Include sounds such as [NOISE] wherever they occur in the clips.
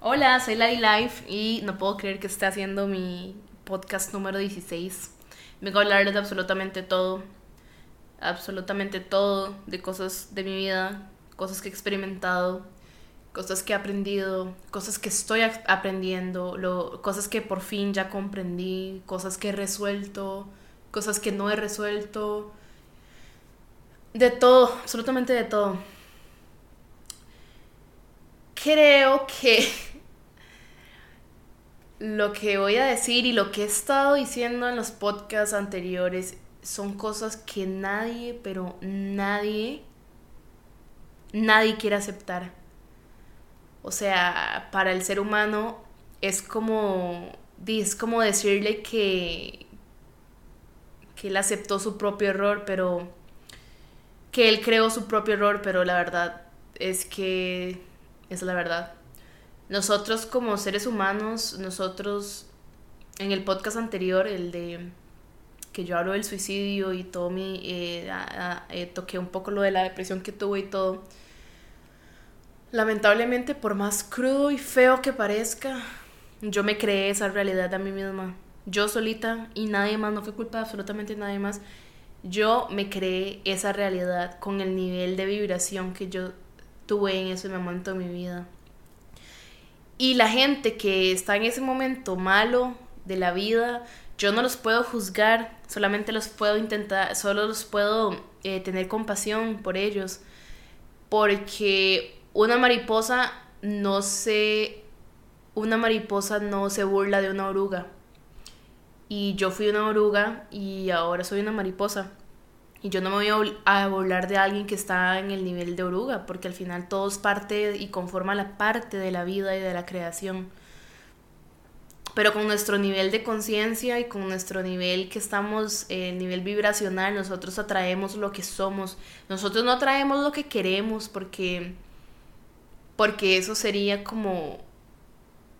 Hola, soy Lady Life y no puedo creer que esté haciendo mi podcast número 16. Vengo a hablarles de absolutamente todo, absolutamente todo, de cosas de mi vida, cosas que he experimentado, cosas que he aprendido, cosas que estoy aprendiendo, cosas que por fin ya comprendí, cosas que he resuelto, cosas que no he resuelto, de todo, absolutamente de todo. Creo que lo que voy a decir y lo que he estado diciendo en los podcasts anteriores son cosas que nadie, pero nadie, nadie quiere aceptar. O sea, para el ser humano es como, es como decirle que, que él aceptó su propio error, pero que él creó su propio error, pero la verdad es que es la verdad. Nosotros como seres humanos, nosotros en el podcast anterior, el de que yo hablo del suicidio y todo mi, eh, eh, toqué un poco lo de la depresión que tuve y todo. Lamentablemente, por más crudo y feo que parezca, yo me creé esa realidad a mí misma. Yo solita y nadie más, no fue culpa de absolutamente nadie más. Yo me creé esa realidad con el nivel de vibración que yo tuve en ese momento de mi vida. Y la gente que está en ese momento malo de la vida, yo no los puedo juzgar, solamente los puedo intentar, solo los puedo eh, tener compasión por ellos. Porque una mariposa no se. Una mariposa no se burla de una oruga. Y yo fui una oruga y ahora soy una mariposa. Y yo no me voy a burlar de alguien que está en el nivel de oruga, porque al final todo es parte y conforma la parte de la vida y de la creación. Pero con nuestro nivel de conciencia y con nuestro nivel que estamos, el nivel vibracional, nosotros atraemos lo que somos. Nosotros no atraemos lo que queremos porque, porque eso sería como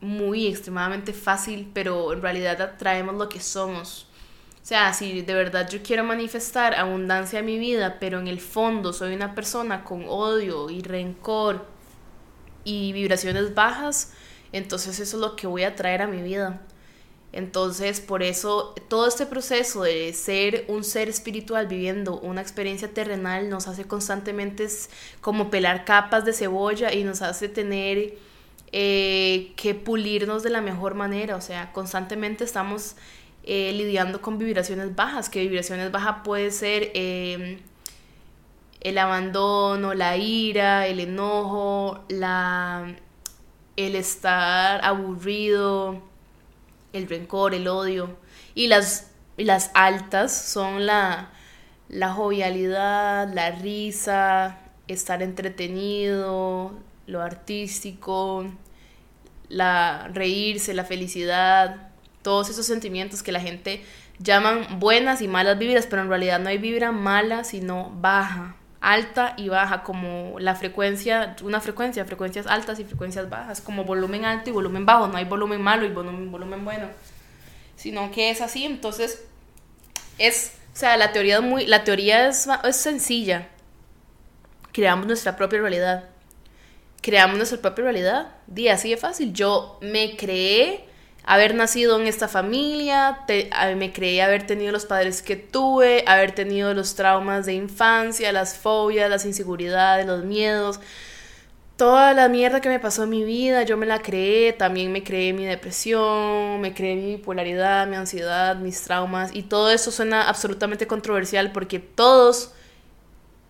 muy extremadamente fácil, pero en realidad atraemos lo que somos. Sea, si de verdad yo quiero manifestar abundancia en mi vida, pero en el fondo soy una persona con odio y rencor y vibraciones bajas, entonces eso es lo que voy a traer a mi vida. Entonces, por eso todo este proceso de ser un ser espiritual viviendo una experiencia terrenal nos hace constantemente como pelar capas de cebolla y nos hace tener eh, que pulirnos de la mejor manera. O sea, constantemente estamos eh, lidiando con vibraciones bajas, que vibraciones bajas puede ser em, el abandono, la ira, el enojo, la, el estar aburrido, el rencor, el odio. Y las, las altas son la, la jovialidad, la risa, estar entretenido, lo artístico, la reírse, la felicidad, todos esos sentimientos que la gente llaman buenas y malas vibras, pero en realidad no hay vibra mala, sino baja, alta y baja, como la frecuencia, una frecuencia, frecuencias altas y frecuencias bajas, como volumen alto y volumen bajo, no hay volumen malo y volumen, bueno, sino que es así, entonces es, o sea, la teoría, muy, la teoría es, es sencilla, creamos nuestra propia realidad, creamos nuestra propia realidad, día así de fácil, yo me creé haber nacido en esta familia, me creí haber tenido los padres que tuve, haber tenido los traumas de infancia, las fobias, las inseguridades, los miedos, toda la mierda que me pasó en mi vida, yo me la creé, también me creé mi depresión, me creé mi bipolaridad, mi ansiedad, mis traumas, y todo eso suena absolutamente controversial porque todos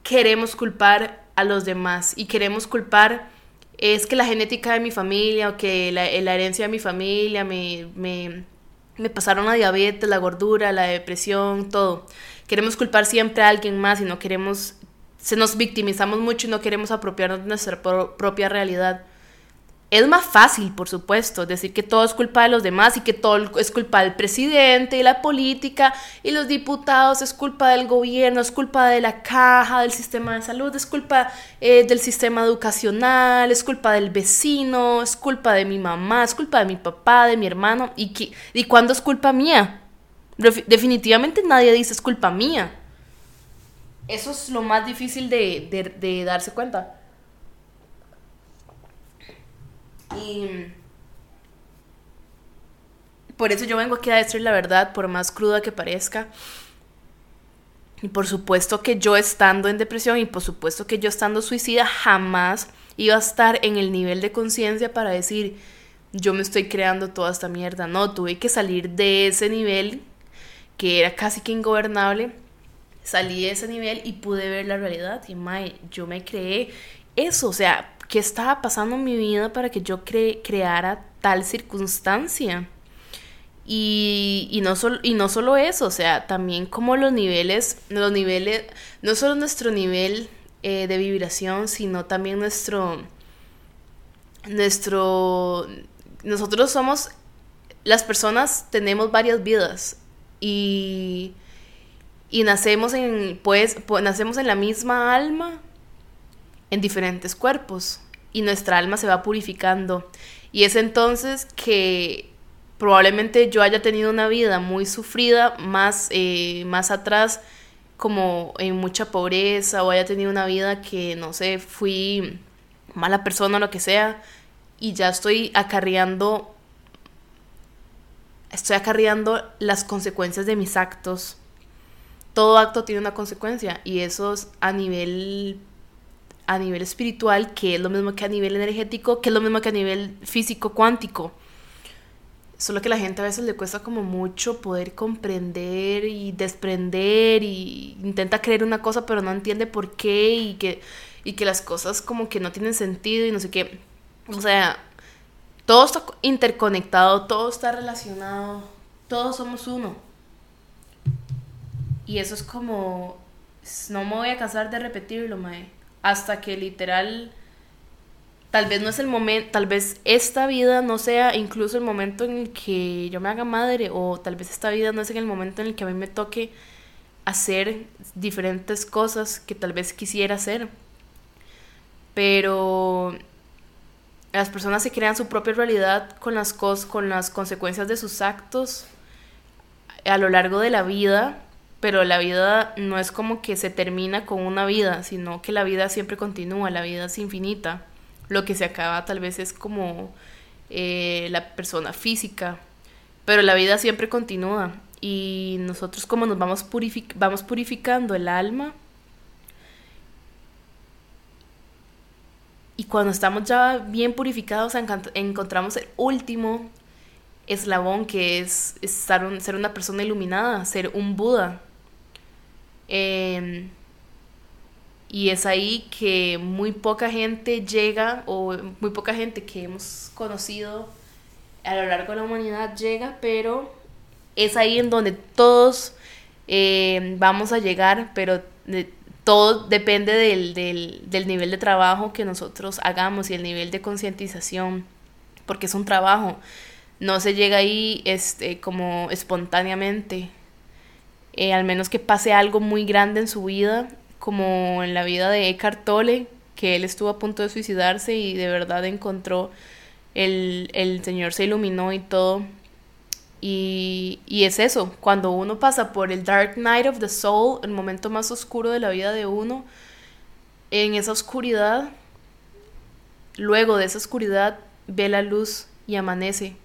queremos culpar a los demás y queremos culpar es que la genética de mi familia o que la, herencia de mi familia me, me, me, pasaron la diabetes, la gordura, la depresión, todo. Queremos culpar siempre a alguien más y no queremos, se nos victimizamos mucho y no queremos apropiarnos de nuestra propia realidad. Es más fácil, por supuesto, decir que todo es culpa de los demás y que todo es culpa del presidente y la política y los diputados, es culpa del gobierno, es culpa de la caja, del sistema de salud, es culpa eh, del sistema educacional, es culpa del vecino, es culpa de mi mamá, es culpa de mi papá, de mi hermano. ¿Y, que, y cuándo es culpa mía? Definitivamente nadie dice es culpa mía. Eso es lo más difícil de, de darse cuenta. Por eso yo vengo aquí a decir la verdad, por más cruda que parezca. Y por supuesto que yo estando en depresión y por supuesto que yo estando suicida jamás iba a estar en el nivel de conciencia para decir, yo me estoy creando toda esta mierda. No, tuve que salir de ese nivel que era casi que ingobernable. Salí de ese nivel y pude ver la realidad. Y mae, yo me creé eso. O sea, ¿qué estaba pasando en mi vida para que yo creara tal circunstancia? Y, y, no solo, y no solo eso, o sea, también como los niveles, los niveles, no solo nuestro nivel eh, de vibración, sino también nuestro, nuestro, nosotros somos, las personas tenemos varias vidas y, y nacemos en, pues, nacemos en la misma alma en diferentes cuerpos y nuestra alma se va purificando. Y es entonces que probablemente yo haya tenido una vida muy sufrida más, eh, más atrás, como en mucha pobreza, o haya tenido una vida que, no sé, fui mala persona o lo que sea, y ya estoy acarreando, estoy acarreando las consecuencias de mis actos. Todo acto tiene una consecuencia, y eso es a nivel a nivel espiritual, que es lo mismo que a nivel energético, que es lo mismo que a nivel físico cuántico. Solo que la gente a veces le cuesta como mucho poder comprender y desprender y intenta creer una cosa pero no entiende por qué y que, y que las cosas como que no tienen sentido y no sé qué. O sea, todo está interconectado, todo está relacionado, todos somos uno. Y eso es como, no me voy a cansar de repetirlo, mae, hasta que literal tal vez no es el momento, tal vez esta vida no sea incluso el momento en el que yo me haga madre o tal vez esta vida no es en el momento en el que a mí me toque hacer diferentes cosas que tal vez quisiera hacer. Pero las personas se crean su propia realidad con las, cosas con las consecuencias de sus actos a lo largo de la vida, pero la vida no es como que se termina con una vida, sino que la vida siempre continúa, la vida es infinita. Lo que se acaba tal vez es como eh, la persona física, pero la vida siempre continúa y nosotros como nos vamos, vamos purificando el alma y cuando estamos ya bien purificados encontramos el último eslabón que es, ser una persona iluminada, ser un Buda. Eh, y es ahí que muy poca gente llega, o muy poca gente que hemos conocido a lo largo de la humanidad llega, pero es ahí en donde todos eh, vamos a llegar, pero todo depende del, del, del nivel de trabajo que nosotros hagamos y el nivel de concientización, porque es un trabajo, no se llega ahí este, como espontáneamente, eh, al menos que pase algo muy grande en su vida como en la vida de Eckhart Tolle, que él estuvo a punto de suicidarse y de verdad encontró, el, el Señor se iluminó y todo. Y, y, es eso, cuando uno pasa por el Dark Night of the Soul, el momento más oscuro de la vida de uno, en esa oscuridad, luego de esa oscuridad, ve la luz y amanece.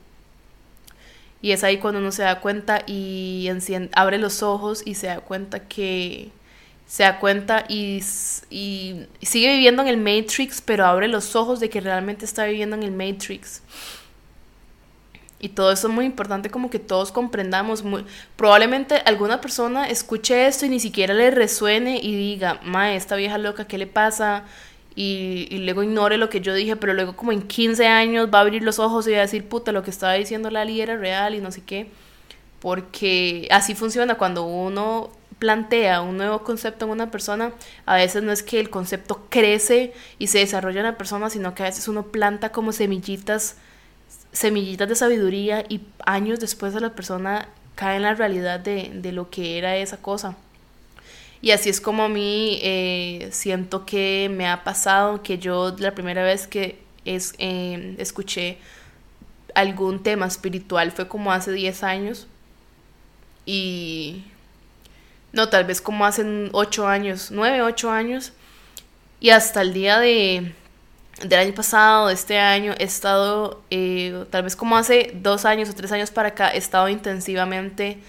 Y es ahí cuando uno se da cuenta y abre los ojos y se da cuenta que, se da cuenta y, sigue viviendo en el Matrix, pero abre los ojos de que realmente está viviendo en el Matrix. Y todo eso es muy importante como que todos comprendamos. Muy, probablemente alguna persona escuche esto y ni siquiera le resuene y diga, ma, esta vieja loca, ¿qué le pasa? Y, luego ignore lo que yo dije, pero luego como en 15 años va a abrir los ojos y va a decir, puta, lo que estaba diciendo Lali era real y no sé qué. Porque así funciona cuando uno plantea un nuevo concepto en una persona, a veces no es que el concepto crece y se desarrolla en la persona, sino que a veces uno planta como semillitas, semillitas de sabiduría y años después de la persona cae en la realidad de, lo que era esa cosa. Y así es como a mí eh, siento que me ha pasado, que yo la primera vez que eh, escuché algún tema espiritual fue como hace 10 años. Y no, tal vez como hace ocho años, nueve, ocho años, y hasta el día de, del año pasado, de este año, he estado, eh, tal vez como hace dos años o tres años para acá, he estado intensivamente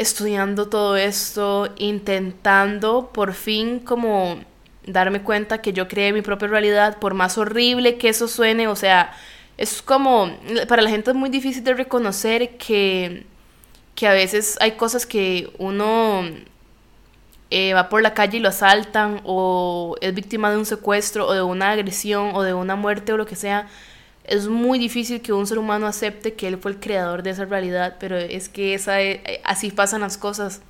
estudiando todo esto, intentando por fin como darme cuenta que yo creé mi propia realidad, por más horrible que eso suene, o sea, es como, para la gente es muy difícil de reconocer que, que a veces hay cosas que uno eh, va por la calle y lo asaltan o es víctima de un secuestro o de una agresión o de una muerte o lo que sea, es muy difícil que un ser humano acepte que él fue el creador de esa realidad, pero es que esa eh, así pasan las cosas.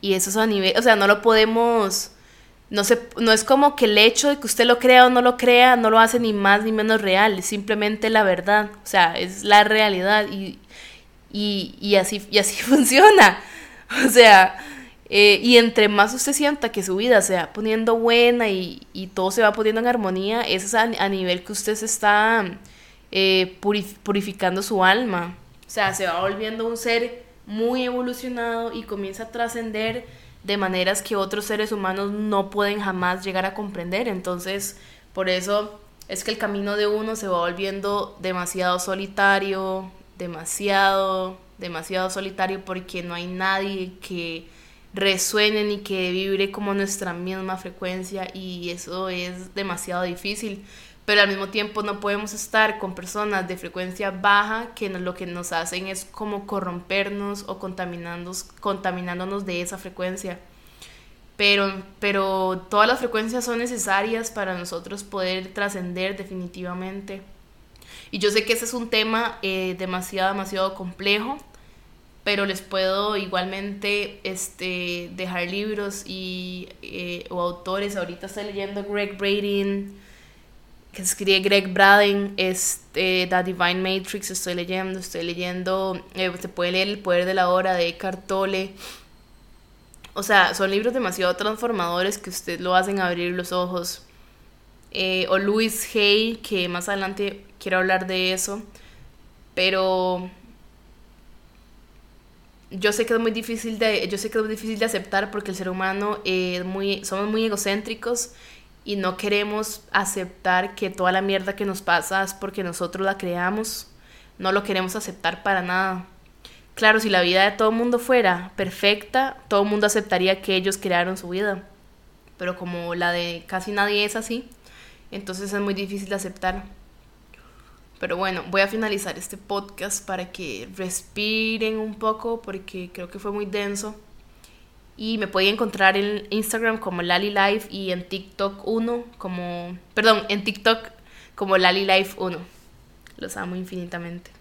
Y eso es a nivel, o sea, no lo podemos no se, no es como que el hecho de que usted lo crea o no lo crea no lo hace ni más ni menos real, es simplemente la verdad, o sea, es la realidad y, y, y así, y así [LAUGHS] funciona. O sea, eh, y entre más usted sienta que su vida se va poniendo buena y, todo se va poniendo en armonía, eso es a, nivel que usted se está eh, purificando su alma. O sea, se va volviendo un ser muy evolucionado y comienza a trascender de maneras que otros seres humanos no pueden jamás llegar a comprender. Entonces, por eso es que el camino de uno se va volviendo demasiado solitario, demasiado, demasiado solitario porque no hay nadie que resuenen y que vibre como nuestra misma frecuencia y eso es demasiado difícil. Pero al mismo tiempo no podemos estar con personas de frecuencia baja que lo que nos hacen es como corrompernos o contaminándonos, de esa frecuencia. Pero, pero todas las frecuencias son necesarias para nosotros poder trascender definitivamente. Y yo sé que ese es un tema eh, demasiado, demasiado complejo pero les puedo igualmente este, dejar libros y, eh, o autores. Ahorita estoy leyendo Greg Brading, que escribe Greg Braden, este, The Divine Matrix, estoy leyendo, estoy leyendo, eh, se puede leer El Poder de la Hora de Eckhart Tolle. O sea, son libros demasiado transformadores que usted lo hacen abrir los ojos. Eh, o Louis Hay, que más adelante quiero hablar de eso. Pero yo sé que es muy difícil de, yo sé que difícil de aceptar porque el ser humano es muy, somos muy egocéntricos y no queremos aceptar que toda la mierda que nos pasa es porque nosotros la creamos. No lo queremos aceptar para nada. Claro, si la vida de todo el mundo fuera perfecta, todo el mundo aceptaría que ellos crearon su vida. Pero como la de casi nadie es así, entonces es muy difícil de aceptar. Pero bueno, voy a finalizar este podcast para que respiren un poco porque creo que fue muy denso. Y me pueden encontrar en Instagram como Lali Life y en TikTok 1 como... Perdón, en TikTok como Lali Life 1. Los amo infinitamente.